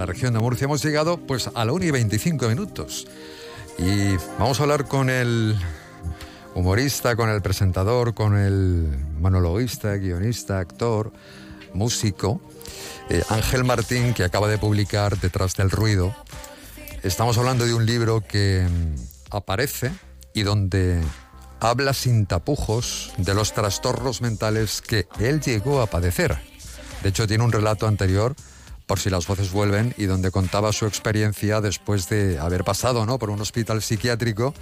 la región de Murcia. Hemos llegado pues a la 1 y 25 minutos. Y vamos a hablar con el humorista, con el presentador, con el monologuista, guionista, actor, músico, eh, Ángel Martín, que acaba de publicar Detrás del Ruido. Estamos hablando de un libro que mm, aparece y donde habla sin tapujos de los trastornos mentales que él llegó a padecer. De hecho, tiene un relato anterior por si las voces vuelven, y donde contaba su experiencia después de haber pasado ¿no? por un hospital psiquiátrico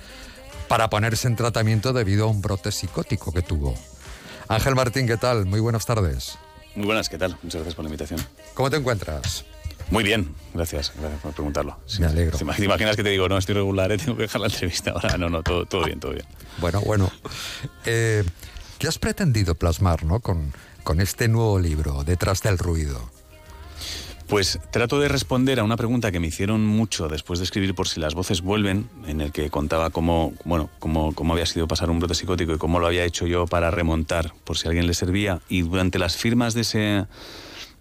para ponerse en tratamiento debido a un brote psicótico que tuvo. Ángel Martín, ¿qué tal? Muy buenas tardes. Muy buenas, ¿qué tal? Muchas gracias por la invitación. ¿Cómo te encuentras? Muy bien, gracias, gracias por preguntarlo. Me alegro. ¿Te imaginas que te digo, no, estoy regular, eh, tengo que dejar la entrevista ahora? No, no, todo, todo bien, todo bien. Bueno, bueno. Eh, ¿Qué has pretendido plasmar ¿no? con, con este nuevo libro, Detrás del Ruido? Pues trato de responder a una pregunta que me hicieron mucho después de escribir Por si las voces vuelven, en el que contaba cómo, bueno, cómo, cómo había sido pasar un brote psicótico y cómo lo había hecho yo para remontar, por si alguien le servía. Y durante las firmas de ese,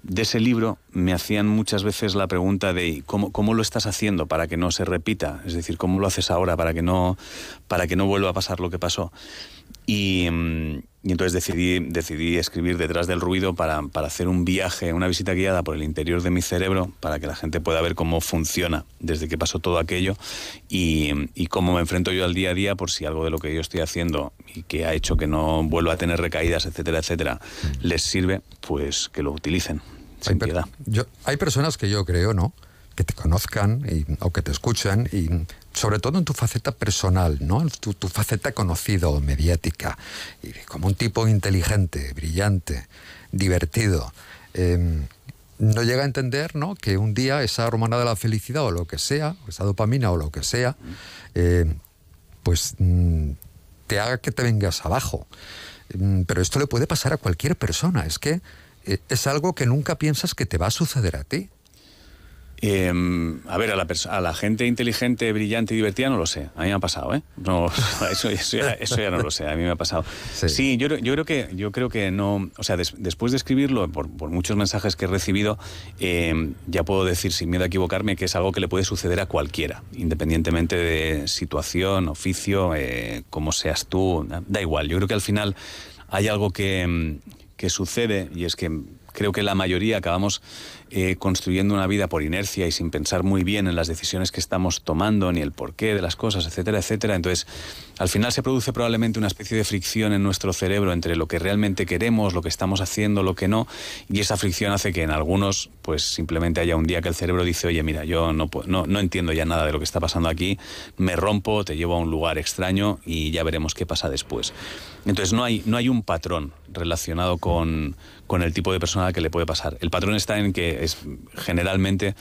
de ese libro me hacían muchas veces la pregunta de ¿cómo, cómo lo estás haciendo para que no se repita, es decir, cómo lo haces ahora para que no, para que no vuelva a pasar lo que pasó. Y, mm, y entonces decidí, decidí escribir detrás del ruido para, para, hacer un viaje, una visita guiada por el interior de mi cerebro, para que la gente pueda ver cómo funciona desde que pasó todo aquello y, y, cómo me enfrento yo al día a día por si algo de lo que yo estoy haciendo y que ha hecho que no vuelva a tener recaídas, etcétera, etcétera, les sirve, pues que lo utilicen. Sin hay, piedad. Yo, hay personas que yo creo, ¿no? Que te conozcan y, o que te escuchan y sobre todo en tu faceta personal, ¿no? Tu, tu faceta conocida o mediática, y como un tipo inteligente, brillante, divertido. Eh, no llega a entender ¿no? que un día esa hormona de la felicidad o lo que sea, esa dopamina o lo que sea, eh, pues mm, te haga que te vengas abajo. Mm, pero esto le puede pasar a cualquier persona. Es que eh, es algo que nunca piensas que te va a suceder a ti. Eh, a ver, a la, a la, gente inteligente, brillante y divertida no lo sé. A mí me ha pasado, ¿eh? No, eso, eso, ya, eso, ya, no lo sé. A mí me ha pasado. Sí, sí yo, yo, creo que, yo creo que no. O sea, des, después de escribirlo, por, por, muchos mensajes que he recibido, eh, ya puedo decir sin miedo a equivocarme que es algo que le puede suceder a cualquiera, independientemente de situación, oficio, eh, como seas tú. Da igual. Yo creo que al final hay algo que, que sucede y es que creo que la mayoría acabamos eh, construyendo una vida por inercia y sin pensar muy bien en las decisiones que estamos tomando, ni el porqué de las cosas, etcétera, etcétera. Entonces, al final se produce probablemente una especie de fricción en nuestro cerebro entre lo que realmente queremos, lo que estamos haciendo, lo que no, y esa fricción hace que en algunos, pues simplemente haya un día que el cerebro dice, oye, mira, yo no, no, no entiendo ya nada de lo que está pasando aquí, me rompo, te llevo a un lugar extraño y ya veremos qué pasa después. Entonces, no hay, no hay un patrón relacionado con, con el tipo de persona que le puede pasar. El patrón está en que es generalmente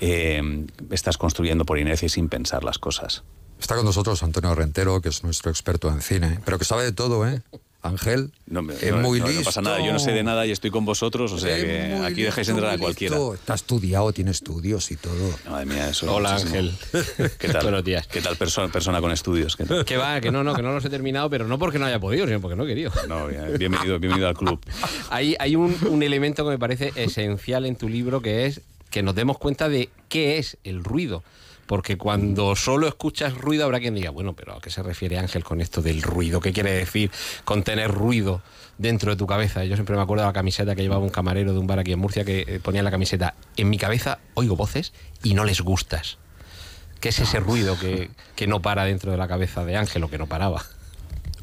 eh, estás construyendo por inercia y sin pensar las cosas. Está con nosotros Antonio Rentero, que es nuestro experto en cine, pero que sabe de todo, ¿eh? Ángel, no, me, es no, muy no, listo. No pasa nada, yo no sé de nada y estoy con vosotros, o sea Es que aquí dejáis entrar a cualquiera. listo. Está estudiado, tiene estudios y todo. Madre mía, eso. Hola muchísimo. Ángel. ¿Qué tal? Buenos días. ¿Qué tal persona, persona con estudios? ¿Qué tal? Que va, que no, no, que no los he terminado, pero no porque no haya podido, sino porque no he querido. No, bien- bienvenido, bienvenido al club. Hay, hay un, un elemento que me parece esencial en tu libro que es que nos demos cuenta de qué es el ruido. Porque cuando solo escuchas ruido habrá quien diga, bueno, pero ¿a qué se refiere Ángel con esto del ruido? ¿Qué quiere decir con tener ruido dentro de tu cabeza? Yo siempre me acuerdo de la camiseta que llevaba un camarero de un bar aquí en Murcia que eh, ponía la camiseta, en mi cabeza oigo voces y no les gustas. ¿Qué es ese ruido que, que no para dentro de la cabeza de Ángel o que no paraba?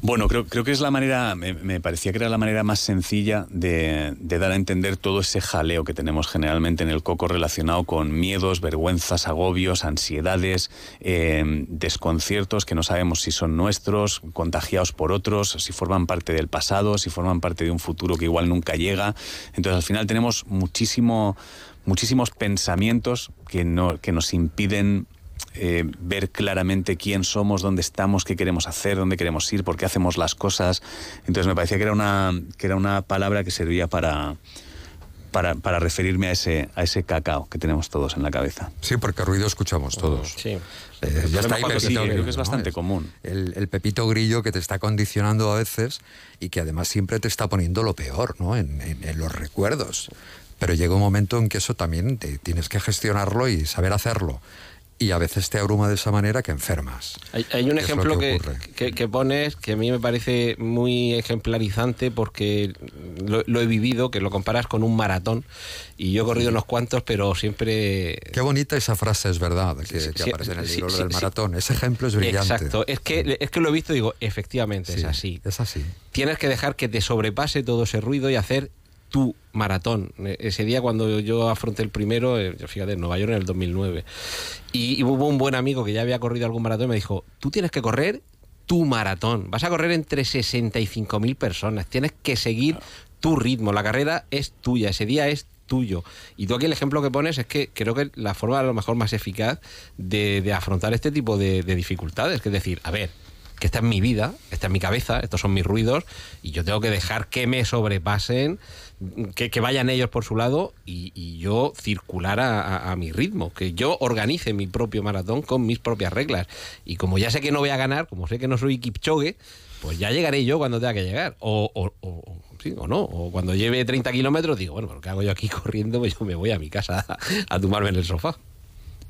Bueno, creo, creo que es la manera, me, parecía que era la manera más sencilla de, de, dar a entender todo ese jaleo que tenemos generalmente en el coco relacionado con miedos, vergüenzas, agobios, ansiedades, eh, desconciertos que no sabemos si son nuestros, contagiados por otros, si forman parte del pasado, si forman parte de un futuro que igual nunca llega. Entonces al final tenemos muchísimo, muchísimos pensamientos que, no, que nos impiden eh, ver claramente quién somos, dónde estamos, qué queremos hacer, dónde queremos ir, por qué hacemos las cosas. Entonces me parecía que era una, que era una palabra que servía para, para, para referirme a ese, a ese cacao que tenemos todos en la cabeza. Sí, porque ruido escuchamos todos. Sí. Eh, ya está ahí sí, Pepito creo Grillo, que es ¿no? bastante común. El, el Pepito Grillo que te está condicionando a veces y que además siempre te está poniendo lo peor, ¿no? En, en- en los recuerdos. pero llega un momento en que eso también tienes que gestionarlo y saber hacerlo y a veces te abruma de esa manera que enfermas. Hay, un ejemplo que, que, pones que a mí me parece muy ejemplarizante porque lo, he vivido, que lo comparas con un maratón y yo he corrido unos cuantos, pero siempre... Qué bonita esa frase, es verdad, que, aparece en el libro del maratón. Ese ejemplo es brillante. Exacto, es que, es que lo he visto y digo, efectivamente, es así. Es así. Tienes que dejar que te sobrepase todo ese ruido y hacer tu maratón. E, ese día cuando yo afronté el primero, eh, fíjate, en Nueva York en el 2009, y, hubo un buen amigo que ya había corrido algún maratón y me dijo, tú tienes que correr tu maratón, vas a correr entre 65.000 personas, tienes que seguir tu ritmo, la carrera es tuya, ese día es tuyo. Y tú aquí el ejemplo que pones es que creo que la forma a lo mejor más eficaz de, afrontar este tipo de, de dificultades, que es decir, a ver, que esta es mi vida, esta es mi cabeza, estos son mis ruidos, y yo tengo que dejar que me sobrepasen, que, vayan ellos por su lado y, yo circular a, mi ritmo, que yo organice mi propio maratón con mis propias reglas. Y como ya sé que no voy a ganar, como sé que no soy Kipchoge, pues ya llegaré yo cuando tenga que llegar. O, o, o, no. O cuando lleve 30 kilómetros, digo, bueno, ¿qué hago yo aquí corriendo? Pues yo me voy a mi casa a, a tumbarme en el sofá.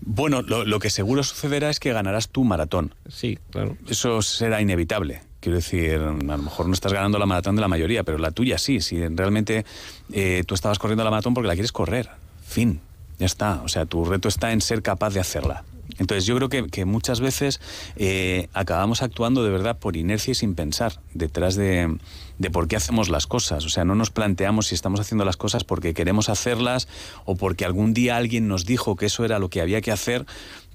Bueno, lo, que seguro sucederá es que ganarás tu maratón. Sí, claro. Eso será inevitable. Quiero decir, a lo mejor no estás ganando la maratón de la mayoría, pero la tuya sí. Si realmente eh, tú estabas corriendo la maratón porque la quieres correr. Fin. Ya está. O sea, tu reto está en ser capaz de hacerla. Entonces yo creo que, muchas veces eh, acabamos actuando de verdad por inercia y sin pensar detrás de, de, por qué hacemos las cosas. O sea, no nos planteamos si estamos haciendo las cosas porque queremos hacerlas o porque algún día alguien nos dijo que eso era lo que había que hacer,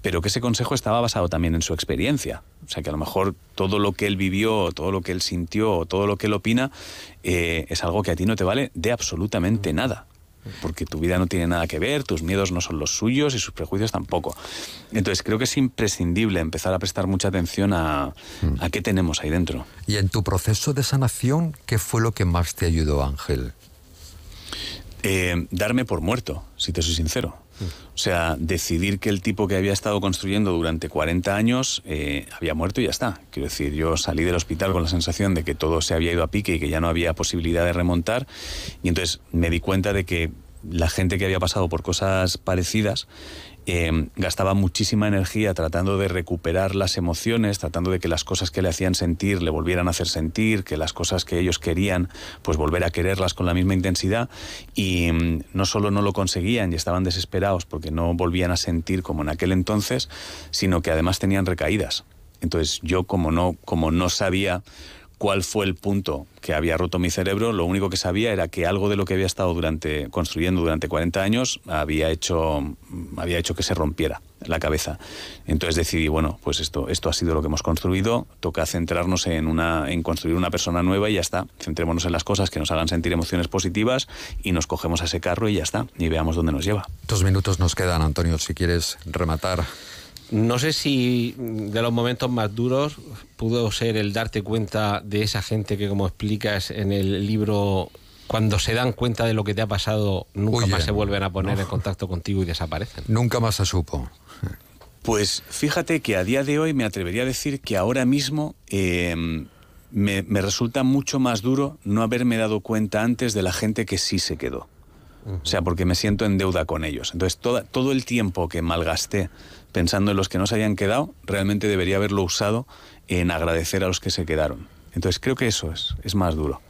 pero que ese consejo estaba basado también en su experiencia. O sea, que a lo mejor todo lo que él vivió, todo lo que él sintió, todo lo que él opina, eh, es algo que a ti no te vale de absolutamente nada porque tu vida no tiene nada que ver, tus miedos no son los suyos y sus prejuicios tampoco. Entonces creo que es imprescindible empezar a prestar mucha atención a, mm. a qué tenemos ahí dentro. Y en tu proceso de sanación, ¿qué fue lo que más te ayudó, Ángel? Eh, darme por muerto, si te soy sincero. O sea, decidir que el tipo que había estado construyendo durante 40 años eh, había muerto y ya está. Quiero decir, yo salí del hospital con la sensación de que todo se había ido a pique y que ya no había posibilidad de remontar. Y entonces me di cuenta de que la gente que había pasado por cosas parecidas eh, gastaba muchísima energía tratando de recuperar las emociones, tratando de que las cosas que le hacían sentir le volvieran a hacer sentir, que las cosas que ellos querían, pues volver a quererlas con la misma intensidad. Y mm, no solo no lo conseguían y estaban desesperados porque no volvían a sentir como en aquel entonces, sino que además tenían recaídas. Entonces yo como no, como no sabía cuál fue el punto que había roto mi cerebro, lo único que sabía era que algo de lo que había estado construyendo durante 40 años había hecho, había hecho que se rompiera la cabeza. Entonces decidí, bueno, pues esto, esto ha sido lo que hemos construido, toca centrarnos en, una, en construir una persona nueva y ya está. Centrémonos en las cosas que nos hagan sentir emociones positivas y nos cogemos a ese carro y ya está, y veamos dónde nos lleva. Dos minutos nos quedan, Antonio, si quieres rematar. No sé si de los momentos más duros pudo ser el darte cuenta de esa gente que, como explicas en el libro, cuando se dan cuenta de lo que te ha pasado, nunca más se vuelven a poner en contacto contigo y desaparecen. Nunca más se supo. Pues fíjate que a día de hoy me atrevería a decir que ahora mismo em, me, resulta mucho más duro no haberme dado cuenta antes de la gente que sí se quedó. O sea, porque me siento en deuda con ellos. Entonces, todo el tiempo que malgasté pensando en los que no se habían quedado, realmente debería haberlo usado en agradecer a los que se quedaron. Entonces creo que eso es, es más duro.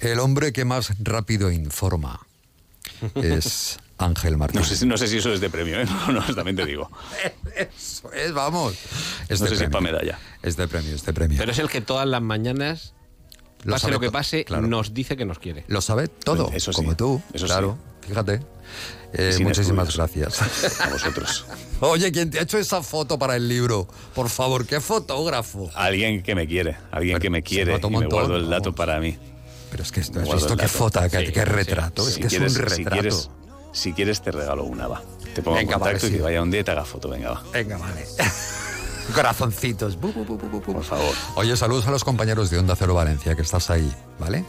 El hombre que más rápido informa es Ángel Martín. No sé, si eso es de premio, ¿eh? no, también te digo. eso es, vamos. Es no sé si es para medalla. Es de premio, es de premio. Pero es el que todas las mañanas, lo pase lo que pase, nos dice que nos quiere. Lo sabe todo, eso como tú. Eso claro, fíjate. Eh, muchísimas gracias. A vosotros. Oye, ¿quién te ha hecho esa foto para el libro? Por favor, ¿qué fotógrafo? Alguien que me quiere, alguien que me quiere y me guardo el dato para mí. Pero es que esto, ¿has visto qué foto, qué, retrato? es que es un retrato. Si quieres, si quieres, te regalo una, va. Te pongo en contacto y que vaya un día y te haga foto, venga, va. Venga, vale. Corazoncitos. Por favor. Oye, saludos a los compañeros de Onda Cero Valencia, que estás ahí, ¿vale?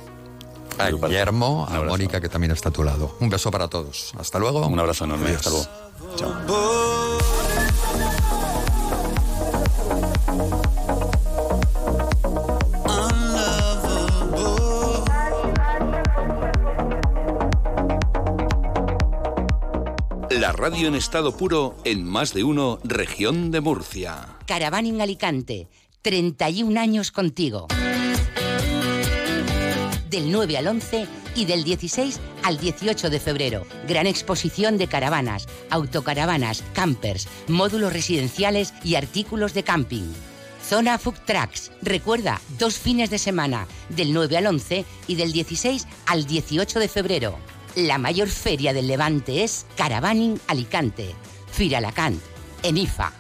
a Guillermo, a Mónica, que también está a tu lado. Un beso para todos. Hasta luego. Un abrazo enorme. Hasta luego. Chao. Radio en estado puro en más de uno región de Murcia. Caravaning Alicante, 31 años contigo. Del 9 al 11 y del 16 al 18 de febrero. Gran exposición de caravanas, autocaravanas, campers, módulos residenciales y artículos de camping. Zona Food Trucks. Recuerda, dos fines de semana, del 9 al 11 y del 16 al 18 de febrero. La mayor feria del Levante es Caravaning Alicante. Firalacant, en IFA.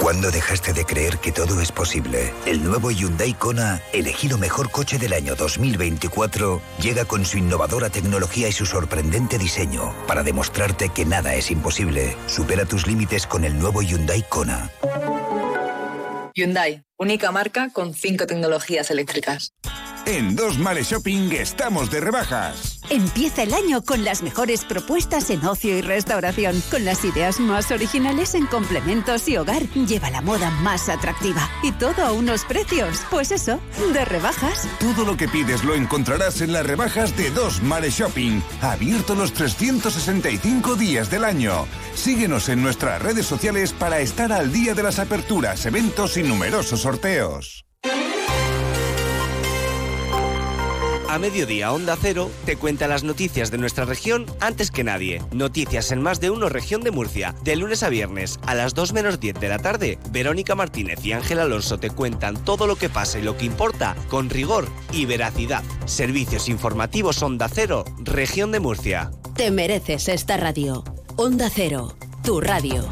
¿Cuándo dejaste de creer que todo es posible? El nuevo Hyundai Kona, elegido mejor coche del año 2024, llega con su innovadora tecnología y su sorprendente diseño para demostrarte que nada es imposible. Supera tus límites con el nuevo Hyundai Kona. Hyundai, única marca con cinco tecnologías eléctricas. En Dos Males Shopping estamos de rebajas. Empieza el año con las mejores propuestas en ocio y restauración, con las ideas más originales en complementos y hogar. Lleva la moda más atractiva y todo a unos precios, pues eso, de rebajas. Todo lo que pides lo encontrarás en las rebajas de Dos Males Shopping, abierto los 365 días del año. Síguenos en nuestras redes sociales para estar al día de las aperturas, eventos y numerosos sorteos. A mediodía Onda Cero te cuenta las noticias de nuestra región antes que nadie. Noticias en más de uno región de Murcia. De lunes a viernes a las 2 menos 10 de la tarde, Verónica Martínez y Ángel Alonso te cuentan todo lo que pasa y lo que importa con rigor y veracidad. Servicios informativos Onda Cero, región de Murcia. Te mereces esta radio. Onda Cero, tu radio.